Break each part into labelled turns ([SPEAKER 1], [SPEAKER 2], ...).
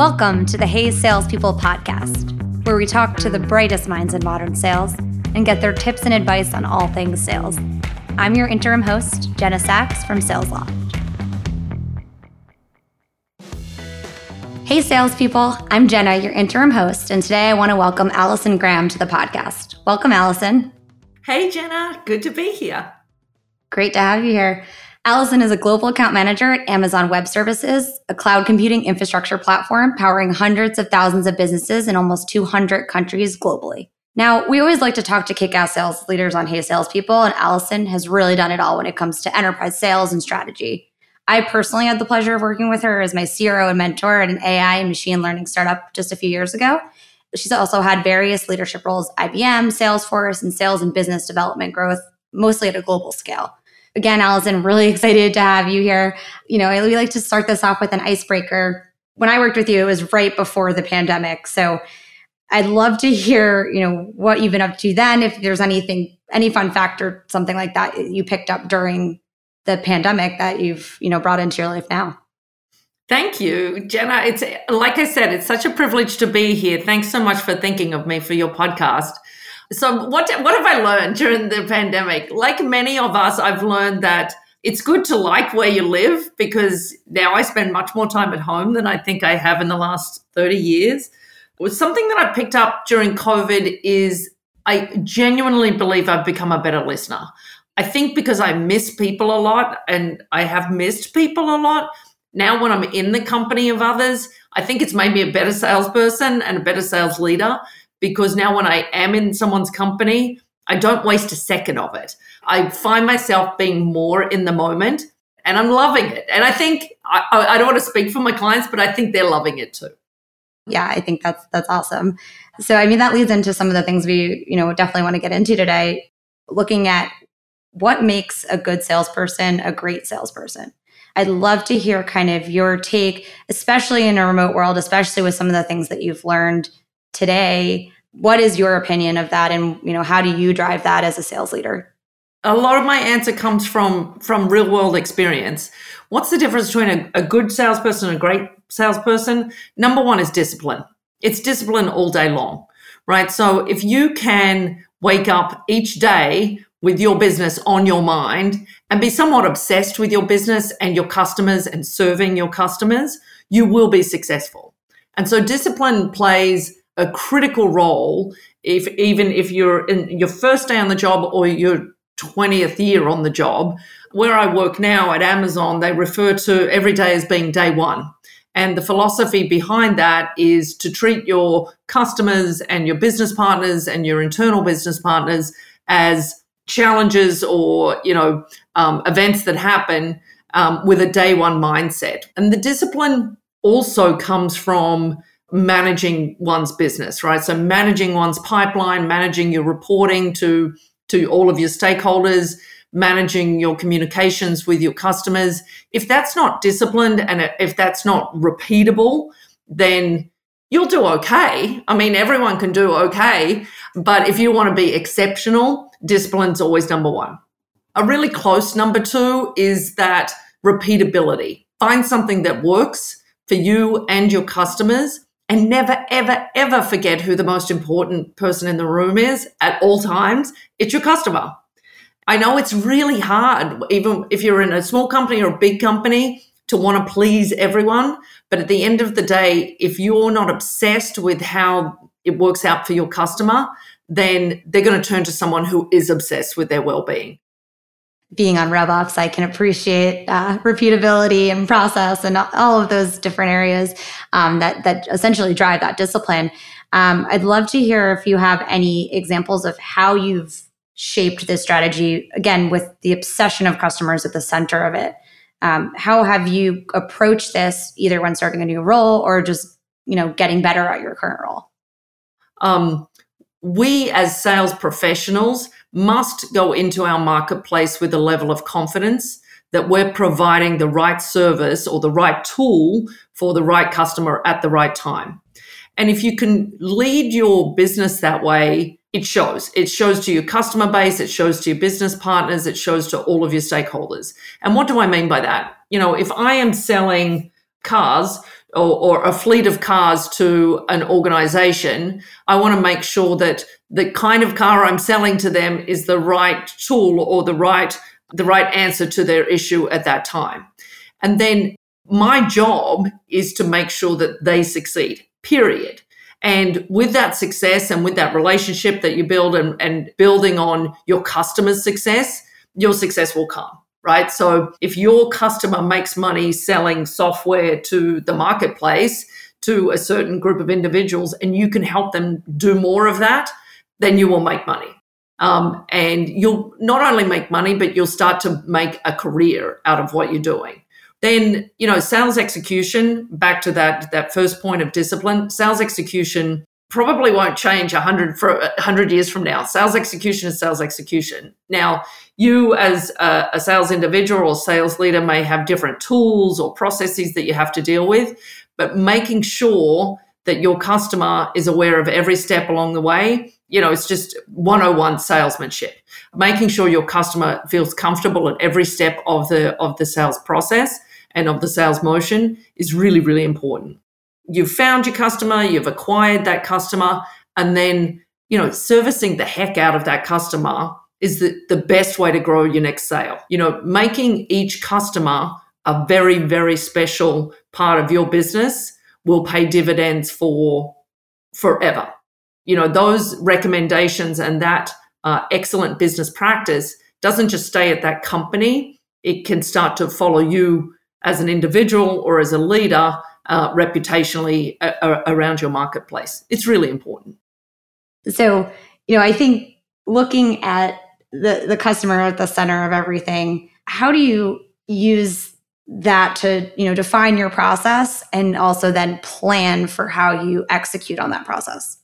[SPEAKER 1] Welcome to the Hey Salespeople podcast, where we talk to the brightest minds in modern sales and get their tips and advice on all things sales. I'm your interim host, Jenna Sachs from SalesLoft. Hey, salespeople. I'm Jenna, your interim host, and today I want to welcome Alison Graham to the podcast. Welcome, Alison.
[SPEAKER 2] Hey, Jenna. Good to be here.
[SPEAKER 1] Great to have you here. Alison is a global account manager at Amazon Web Services, a cloud computing infrastructure platform powering hundreds of thousands of businesses in almost 200 countries globally. Now, we always like to talk to kick ass sales leaders on Hey Salespeople, and Alison has really done it all when it comes to enterprise sales and strategy. I personally had the pleasure of working with her as my CRO and mentor at an AI and machine learning startup just a few years ago. She's also had various leadership roles IBM, Salesforce, and sales and business development growth, mostly at a global scale. Again, Alison, really excited to have you here. You know, we like to start this off with an icebreaker. When I worked with you, it was right before the pandemic. So I'd love to hear, you know, what you've been up to then, if there's anything, any fun fact or something like that you picked up during the pandemic that you've you know brought into your life now
[SPEAKER 2] Thank you, Jenna. It's like I said, it's such a privilege to be here. Thanks so much for thinking of me for your podcast. So, what what have I learned during the pandemic? Like many of us, I've learned that it's good to like where you live because now I spend much more time at home than I think I have in the last 30 years. Something that I picked up during COVID is I genuinely believe I've become a better listener. I think because I miss people a lot and I have missed people a lot. Now, when I'm in the company of others, I think it's made me a better salesperson and a better sales leader because now when I am in someone's company, I don't waste a second of it. I find myself being more in the moment and I'm loving it. And I think I, I don't want to speak for my clients, but I think they're loving it too.
[SPEAKER 1] Yeah, I think that's that's awesome. So I mean that leads into some of the things we, you know, definitely want to get into today. Looking at what makes a good salesperson a great salesperson? I'd love to hear kind of your take, especially in a remote world, especially with some of the things that you've learned today. What is your opinion of that and you know how do you drive that as a sales leader?
[SPEAKER 2] A lot of my answer comes from from real world experience. What's the difference between a, a good salesperson and a great salesperson? Number one is discipline. It's discipline all day long, right? So if you can wake up each day with your business on your mind and be somewhat obsessed with your business and your customers and serving your customers, you will be successful. And so discipline plays a critical role if even if you're in your first day on the job or your 20th year on the job. Where I work now at Amazon, they refer to every day as being day one. And the philosophy behind that is to treat your customers and your business partners and your internal business partners as challenges or you know um, events that happen um, with a day one mindset and the discipline also comes from managing one's business right so managing one's pipeline managing your reporting to to all of your stakeholders managing your communications with your customers if that's not disciplined and if that's not repeatable then you'll do okay i mean everyone can do okay but if you want to be exceptional discipline's always number one. A really close number two is that repeatability. Find something that works for you and your customers and never, ever, ever forget who the most important person in the room is at all times. It's your customer. I know it's really hard, even if you're in a small company or a big company, to want to please everyone. But at the end of the day, if you're not obsessed with how it works out for your customer, then they're going to turn to someone who is obsessed with their well-being
[SPEAKER 1] being on RevOps, I can appreciate uh, repeatability and process and all of those different areas um, that that essentially drive that discipline. Um, I'd love to hear if you have any examples of how you've shaped this strategy. Again, with the obsession of customers at the center of it, um, how have you approached this either when starting a new role or just you know getting better at your current role?
[SPEAKER 2] Um, we as sales professionals must go into our marketplace with a level of confidence that we're providing the right service or the right tool for the right customer at the right time. And if you can lead your business that way, it shows. It shows to your customer base, it shows to your business partners, it shows to all of your stakeholders. And what do I mean by that? You know, if I am selling cars or, or a fleet of cars to an organization, I want to make sure that the kind of car I'm selling to them is the right tool or the right the right answer to their issue at that time. And then my job is to make sure that they succeed. Period. And with that success and with that relationship that you build and, and building on your customer's success, your success will come right? So if your customer makes money selling software to the marketplace to a certain group of individuals and you can help them do more of that, then you will make money. Um, and you'll not only make money, but you'll start to make a career out of what you're doing. Then, you know, sales execution, back to that, that first point of discipline, sales execution probably won't change 100 for 100 years from now. Sales execution is sales execution. Now, you as a, a, sales individual or sales leader may have different tools or processes that you have to deal with, but making sure that your customer is aware of every step along the way, you know, it's just 101 salesmanship. Making sure your customer feels comfortable at every step of the of the sales process and of the sales motion is really really important you've found your customer, you've acquired that customer, and then, you know, servicing the heck out of that customer is the, the best way to grow your next sale. You know, making each customer a very, very special part of your business will pay dividends for forever. You know, those recommendations and that uh, excellent business practice doesn't just stay at that company, it can start to follow you as an individual or as a leader uh, reputationally a- a- around your marketplace. It's really important.
[SPEAKER 1] So, you know, I think looking at the, the customer at the center of everything, how do you use that to, you know, define your process and also then plan for how you execute on that process?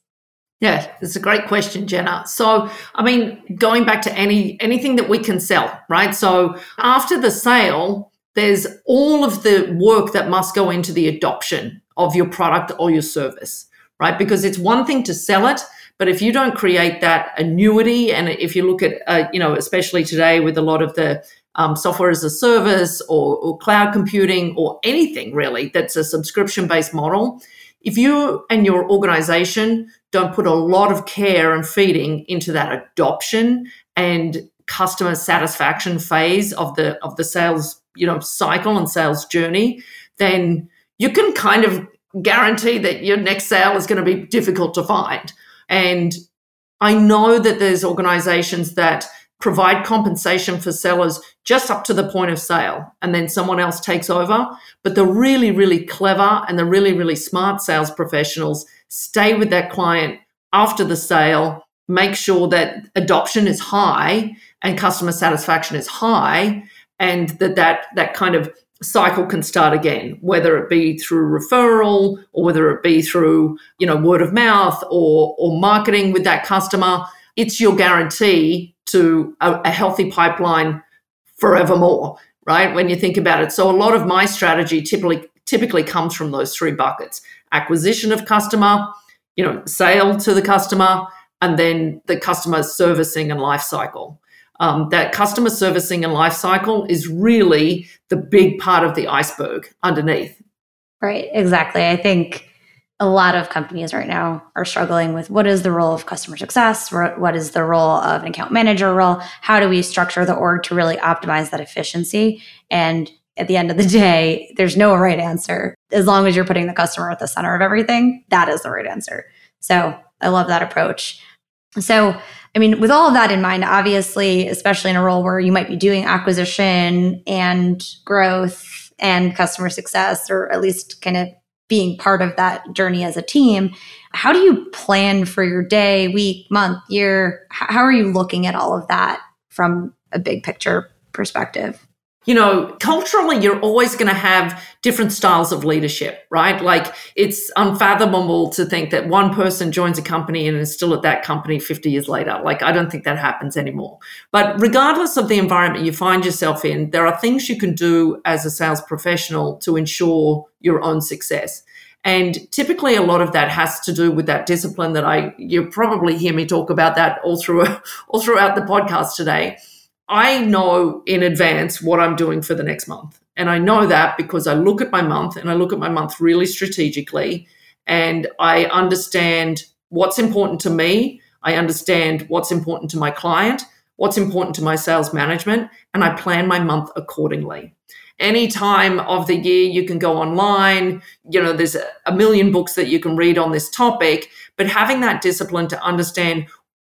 [SPEAKER 2] Yeah, it's a great question, Jenna. So, I mean, going back to any anything that we can sell, right? So, after the sale, there's all of the work that must go into the adoption of your product or your service, right? Because it's one thing to sell it, but if you don't create that annuity, and if you look at, uh, you know, especially today with a lot of the um, software as a service or, or cloud computing or anything really that's a subscription based model, if you and your organization don't put a lot of care and feeding into that adoption and customer satisfaction phase of the of the sales you know cycle and sales journey, then you can kind of guarantee that your next sale is going to be difficult to find. And I know that there's organizations that provide compensation for sellers just up to the point of sale and then someone else takes over. But the really, really clever and the really, really smart sales professionals stay with that client after the sale, make sure that adoption is high and customer satisfaction is high and that that that kind of cycle can start again whether it be through referral or whether it be through you know word of mouth or or marketing with that customer it's your guarantee to a, a healthy pipeline forevermore right? When you think about it. So a lot of my strategy typically typically comes from those three buckets. Acquisition of customer you know sale to the customer and then the customer servicing and life cycle um, that customer servicing and life cycle is really the big part of the iceberg underneath.
[SPEAKER 1] Right, exactly. I think a lot of companies right now are struggling with what is the role of customer success? What is the role of an account manager role? How do we structure the org to really optimize that efficiency? And at the end of the day, there's no right answer. As long as you're putting the customer at the center of everything, that is the right answer. So I love that approach. So I mean, with all of that in mind, obviously, especially in a role where you might be doing acquisition and growth and customer success, or at least kind of being part of that journey as a team, how do you plan for your day, week, month, year? How are you looking at all of that from a big picture perspective?
[SPEAKER 2] You know, culturally, you're always going to have different styles of leadership, right? Like it's unfathomable to think that one person joins a company and is still at that company 50 years later. Like, I don't think that happens anymore. But regardless of the environment you find yourself in, there are things you can do as a sales professional to ensure your own success. And typically, a lot of that has to do with that discipline that I you probably hear me talk about that all through all throughout the podcast today I know in advance what I'm doing for the next month. And I know that because I look at my month and I look at my month really strategically and I understand what's important to me. I understand what's important to my client, what's important to my sales management, and I plan my month accordingly. Any time of the year, you can go online. You know, there's a million books that you can read on this topic, but having that discipline to understand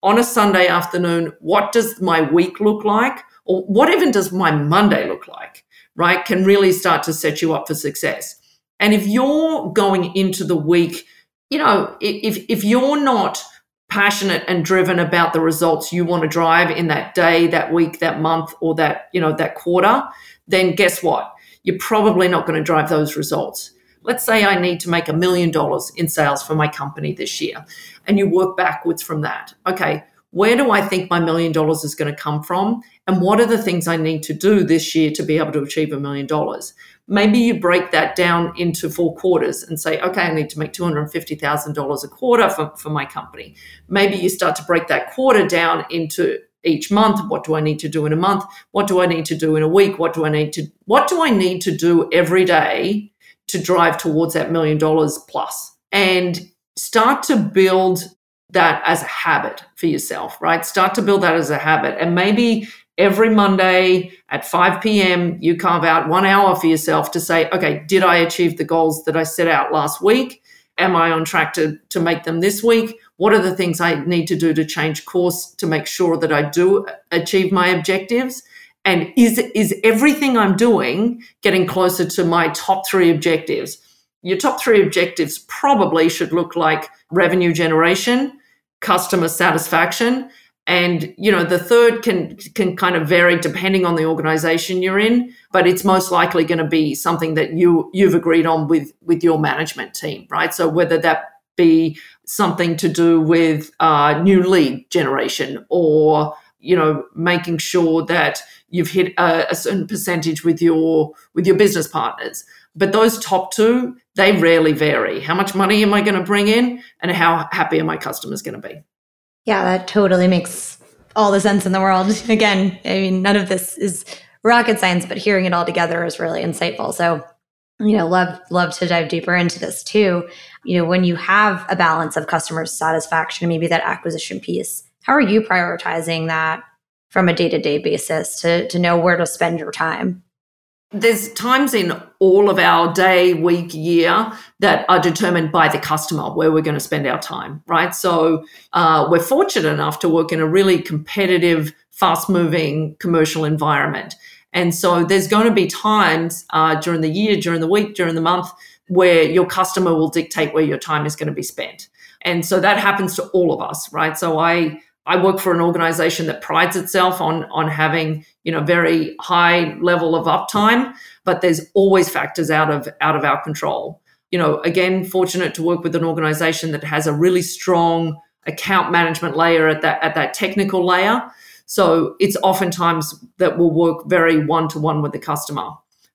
[SPEAKER 2] on a Sunday afternoon, what does my week look like? Or what even does my Monday look like, right? Can really start to set you up for success. And if you're going into the week, you know, if, if you're not passionate and driven about the results you want to drive in that day, that week, that month, or that, you know, that quarter, then guess what? You're probably not going to drive those results. Let's say I need to make a million dollars in sales for my company this year, and you work backwards from that. Okay, where do I think my million dollars is going to come from? And what are the things I need to do this year to be able to achieve a million dollars? Maybe you break that down into four quarters and say, okay, I need to make $250,000 a quarter for, for my company. Maybe you start to break that quarter down into each month what do i need to do in a month what do i need to do in a week what do i need to what do i need to do every day to drive towards that million dollars plus and start to build that as a habit for yourself right? Start to build that as a habit. And maybe every monday at 5 p.m you carve out one hour for yourself to say okay did i achieve the goals that i set out last week? Am i on track to, to make them this week? What are the things I need to do to change course to make sure that I do achieve my objectives? And is, is everything I'm doing getting closer to my top three objectives? Your top three objectives probably should look like revenue generation, customer satisfaction, and you know the third can can kind of vary depending on the organization you're in but it's most likely going to be something that you you've agreed on with with your management team right so whether that be something to do with uh, new lead generation or you know making sure that you've hit a, a certain percentage with your with your business partners. But those top two they rarely vary. How much money am i going to bring in and how happy are my customers going to be?
[SPEAKER 1] Yeah that totally makes all the sense in the world. Again i mean none of this is rocket science but hearing it all together is really insightful. So you know love love to dive deeper into this too. You know when you have a balance of customer satisfaction maybe that acquisition piece how are you prioritizing that from a day-to-day basis to to know where to spend your time
[SPEAKER 2] there's times in all of our day week year that are determined by the customer where we're going to spend our time right so uh, we're fortunate enough to work in a really competitive fast moving commercial environment and so there's going to be times uh, during the year, during the week, during the month where your customer will dictate where your time is going to be spent. And so that happens to all of us, right? So I I work for an organization that prides itself on on having, you know, very high level of uptime, but there's always factors out of out of our control. You know, again, fortunate to work with an organization that has a really strong account management layer at that at that technical layer so it's oftentimes that we'll work very one to one with the customer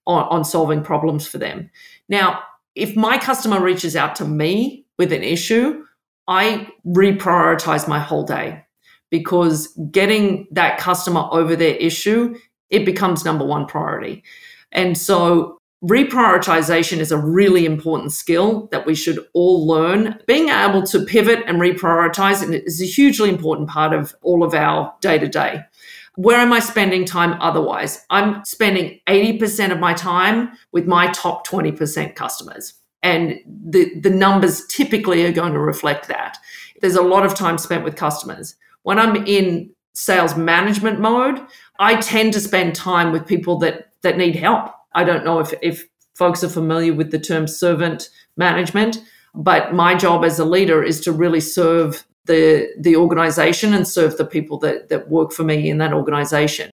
[SPEAKER 2] on, on solving problems for them. Now, if my customer reaches out to me with an issue, I reprioritize my whole day because getting that customer over their issue, it becomes number one priority. And so reprioritization is a really important skill that we should all learn. Being able to pivot and reprioritize is a hugely important part of all of our day to day. Where am I spending time otherwise? I'm spending 80% of my time with my top 20% customers. And the, the numbers typically are going to reflect that. There's a lot of time spent with customers. When I'm in sales management mode, I tend to spend time with people that, that need help I don't know if, if folks are familiar with the term servant management, but my job as a leader is to really serve the the organization and serve the people that that work for me in that organization.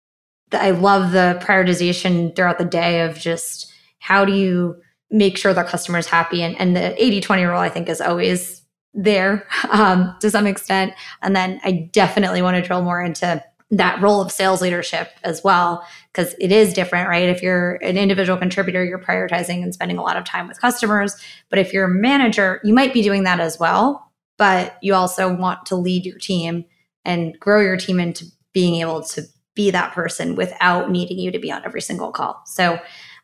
[SPEAKER 1] I love the prioritization throughout the day of just how do you make sure that customer is happy and, and the 80-20 rule I think is always there um, to some extent. And then I definitely want to drill more into that role of sales leadership as well because it is different right if you're an individual contributor you're prioritizing and spending a lot of time with customers but if you're a manager you might be doing that as well but you also want to lead your team and grow your team into being able to be that person without needing you to be on every single call so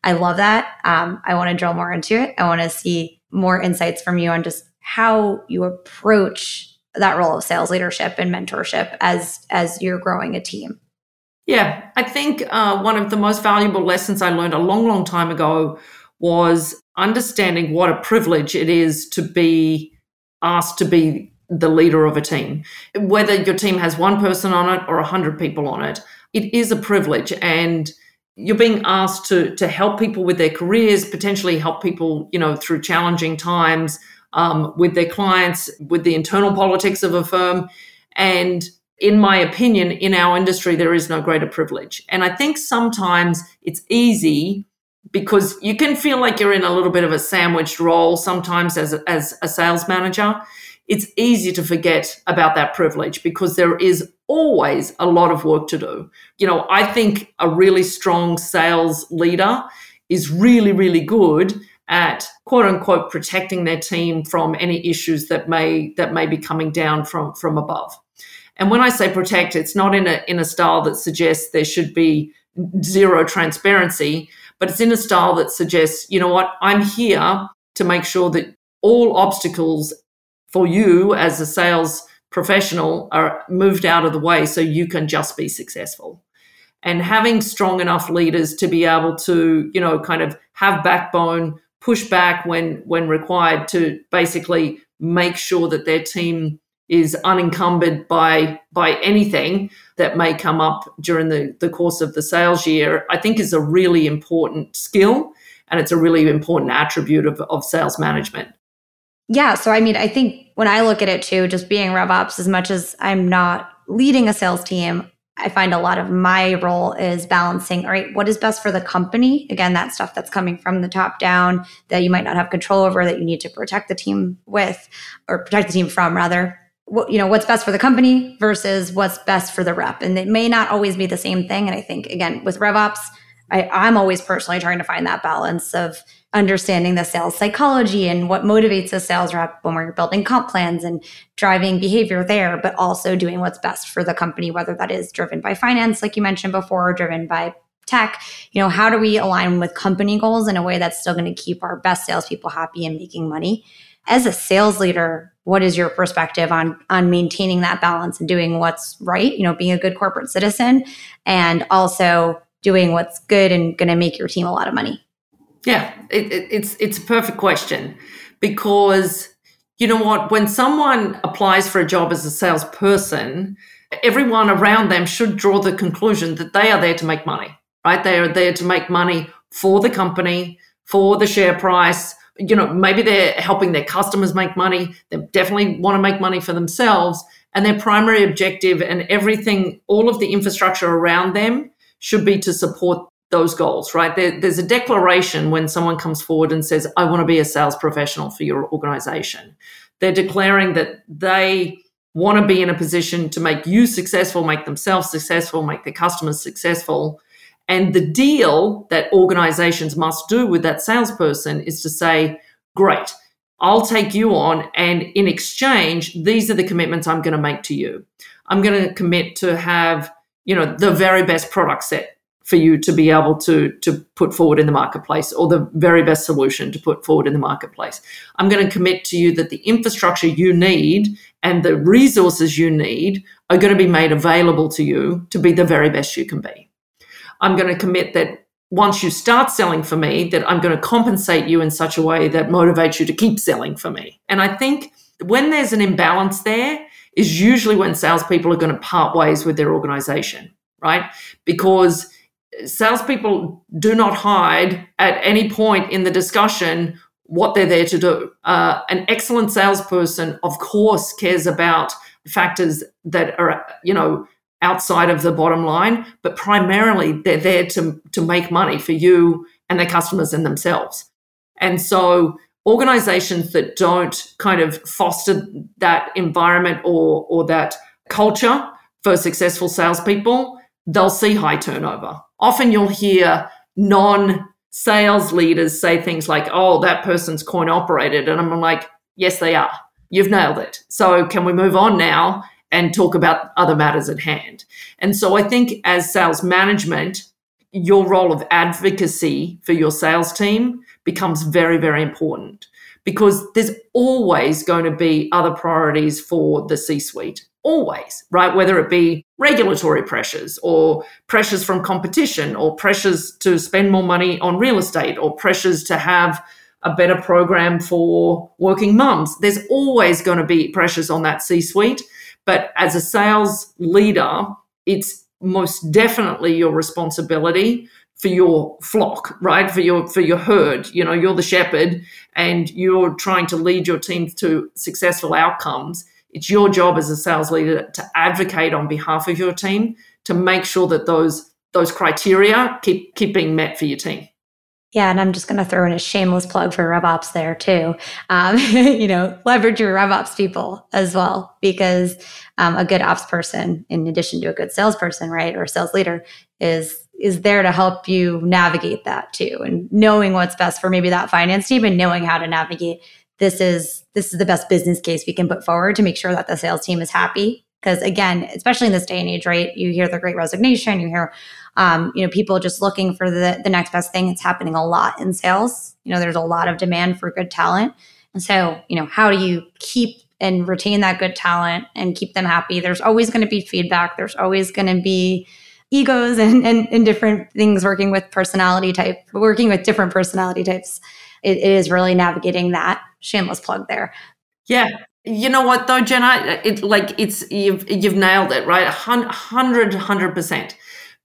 [SPEAKER 1] I love that. Um, I want to drill more into it. I want to see more insights from you on just how you approach that role of sales leadership and mentorship as as you're growing a team.
[SPEAKER 2] Yeah, I think uh, one of the most valuable lessons I learned a long, long time ago was understanding what a privilege it is to be asked to be the leader of a team. Whether your team has one person on it or a hundred people on it, it is a privilege, and you're being asked to to help people with their careers, potentially help people, you know, through challenging times um, with their clients, with the internal politics of a firm, and in my opinion, in our industry, there is no greater privilege. And I think sometimes it's easy because you can feel like you're in a little bit of a sandwiched role sometimes as a, as a sales manager. It's easy to forget about that privilege because there is always a lot of work to do. You know, I think a really strong sales leader is really, really good at quote unquote protecting their team from any issues that may that may be coming down from from above. And when I say protect, it's not in a in a style that suggests there should be zero transparency, but it's in a style that suggests, you know what, I'm here to make sure that all obstacles for you as a sales professional are moved out of the way so you can just be successful. And having strong enough leaders to be able to, you know, kind of have backbone, push back when when required to basically make sure that their team is unencumbered by by anything that may come up during the, the course of the sales year, I think is a really important skill and it's a really important attribute of, of sales management.
[SPEAKER 1] Yeah. So I mean, I think when I look at it too, just being RevOps, as much as I'm not leading a sales team, I find a lot of my role is balancing, all right, what is best for the company? Again, that stuff that's coming from the top down that you might not have control over that you need to protect the team with or protect the team from rather. What, you know, what's best for the company versus what's best for the rep. And it may not always be the same thing. And I think again, with RevOps, I, I'm always personally trying to find that balance of understanding the sales psychology and what motivates a sales rep when we're building comp plans and driving behavior there, but also doing what's best for the company, whether that is driven by finance, like you mentioned before, or driven by tech. You know, how do we align with company goals in a way that's still going to keep our best salespeople happy and making money? As a sales leader, what is your perspective on on maintaining that balance and doing what's right? You know, being a good corporate citizen and also doing what's good and going to make your team a lot of money.
[SPEAKER 2] Yeah, it, it, it's it's a perfect question because you know what? When someone applies for a job as a salesperson, everyone around them should draw the conclusion that they are there to make money, right? They are there to make money for the company, for the share price. You know, maybe they're helping their customers make money. They definitely want to make money for themselves. And their primary objective and everything, all of the infrastructure around them should be to support those goals, right? There, there's a declaration when someone comes forward and says, I want to be a sales professional for your organization. They're declaring that they want to be in a position to make you successful, make themselves successful, make their customers successful. And the deal that organizations must do with that salesperson is to say, Great, I'll take you on. And in exchange, these are the commitments I'm going to make to you. I'm going to commit to have you know the very best product set for you to be able to to put forward in the marketplace or the very best solution to put forward in the marketplace. I'm going to commit to you that the infrastructure you need and the resources you need are going to be made available to you to be the very best you can be. I'm going to commit that once you start selling for me that i'm going to compensate you in such a way that motivates you to keep selling for me. And i think when there's an imbalance there is usually when salespeople are going to part ways with their organization right? Because salespeople do not hide at any point in the discussion what they're there to do. Uh, an excellent salesperson, of course, cares about factors that are, you know, outside of the bottom line, but primarily they're there to, to make money for you and their customers and themselves. And so organizations that don't kind of foster that environment or, or that culture for successful salespeople, they'll see high turnover often you'll hear non sales leaders say things like, oh, that person's coin operated. And I'm like, yes, they are. You've nailed it. So can we move on now and talk about other matters at hand? And so I think as sales management, your role of advocacy for your sales team becomes very, very important because there's always going to be other priorities for the C suite. Always, right? Whether it be regulatory pressures or pressures from competition or pressures to spend more money on real estate or pressures to have a better program for working mums. There's always going to be pressures on that C suite. But as a sales leader, it's most definitely your responsibility for your flock, right? For your for your herd. You know, you're the shepherd and you're trying to lead your team to successful outcomes. It's your job as a sales leader to advocate on behalf of your team to make sure that those those criteria keep keep being met for your team.
[SPEAKER 1] Yeah, and I'm just going to throw in a shameless plug for RevOps there too. Um, you know, leverage your RevOps people as well, because um, a good ops person, in addition to a good salesperson, right, or sales leader, is is there to help you navigate that too, and knowing what's best for maybe that finance team, and knowing how to navigate. This is this is the best business case we can put forward to make sure that the sales team is happy. Because again, especially in this day and age, right, you hear the Great Resignation, you hear um, you know, people just looking for the, the next best thing. It's happening a lot in sales. You know, there's a lot of demand for good talent. And so, you know, how do you keep and retain that good talent and keep them happy? There's always going to be feedback. There's always going to be egos and, and, and, different things working with personality type, working with different personality types. It, it is really navigating that shameless plug there.
[SPEAKER 2] Yeah. You know what though, Jenna? It like it's you've you've nailed it, right? Hundred, hundred percent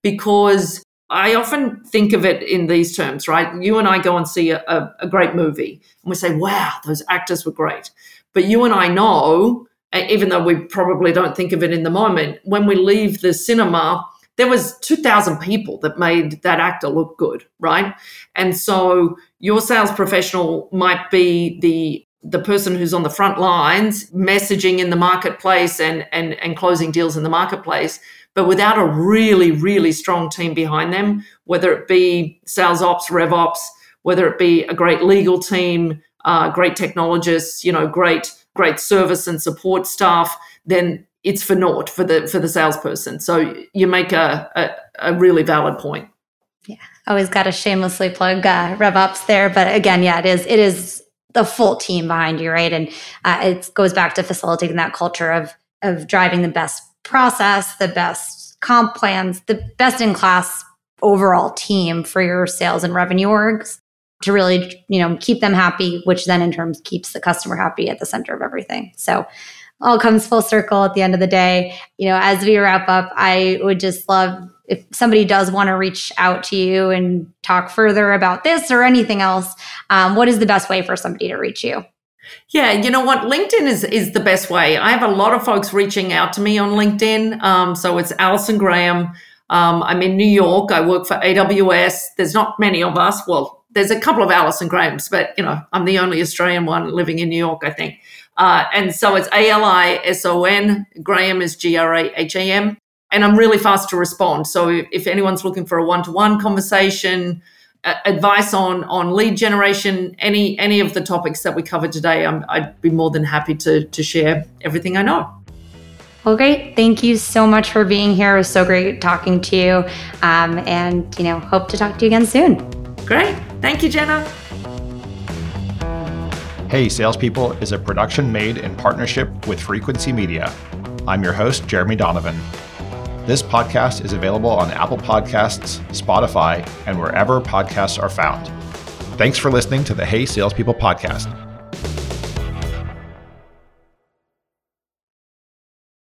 [SPEAKER 2] because I often think of it in these terms, right? You and I go and see a, a, great movie and we say, wow, those actors were great. But you and I know, even though we probably don't think of it in the moment, when we leave the cinema, there was 2000 people that made that actor look good right? And so your sales professional might be the the person who's on the front lines messaging in the marketplace and and and closing deals in the marketplace but without a really, really strong team behind them, whether it be sales ops, rev ops, whether it be a great legal team, uh, great technologists, you know, great, great service and support staff, then it's for naught for the for the salesperson. So you make a, a, a really valid point.
[SPEAKER 1] Yeah, always got to shamelessly plug uh, RevOps there, but again, yeah, it is it is the full team behind you, right? And uh, it goes back to facilitating that culture of of driving the best process, the best comp plans, the best in class overall team for your sales and revenue orgs to really, you know, keep them happy, which then in terms keeps the customer happy at the center of everything. So all comes full circle at the end of the day. You know, as we wrap up, I would just love if somebody does want to reach out to you and talk further about this or anything else. Um, what is the best way for somebody to reach you?
[SPEAKER 2] Yeah, you know what? LinkedIn is is the best way. I have a lot of folks reaching out to me on LinkedIn. Um, so it's Alison Graham. Um, I'm in New York. I work for AWS. There's not many of us. Well, there's a couple of Alison Grahams, but you know, I'm the only Australian one living in New York, I think. Uh, and so it's A L I S O N. Graham is G R A H A M. And I'm really fast to respond. So if, anyone's looking for a one to one conversation, advice on on lead generation, any any of the topics that we covered today, i would be more than happy to to share everything I know.
[SPEAKER 1] Well, great. Thank you so much for being here. It was so great talking to you, um, and you know, hope to talk to you again soon.
[SPEAKER 2] Great. Thank you, Jenna.
[SPEAKER 3] Hey, Salespeople is a production made in partnership with Frequency Media. I'm your host, Jeremy Donovan. This podcast is available on Apple Podcasts, Spotify, and wherever podcasts are found. Thanks for listening to the Hey Salespeople podcast.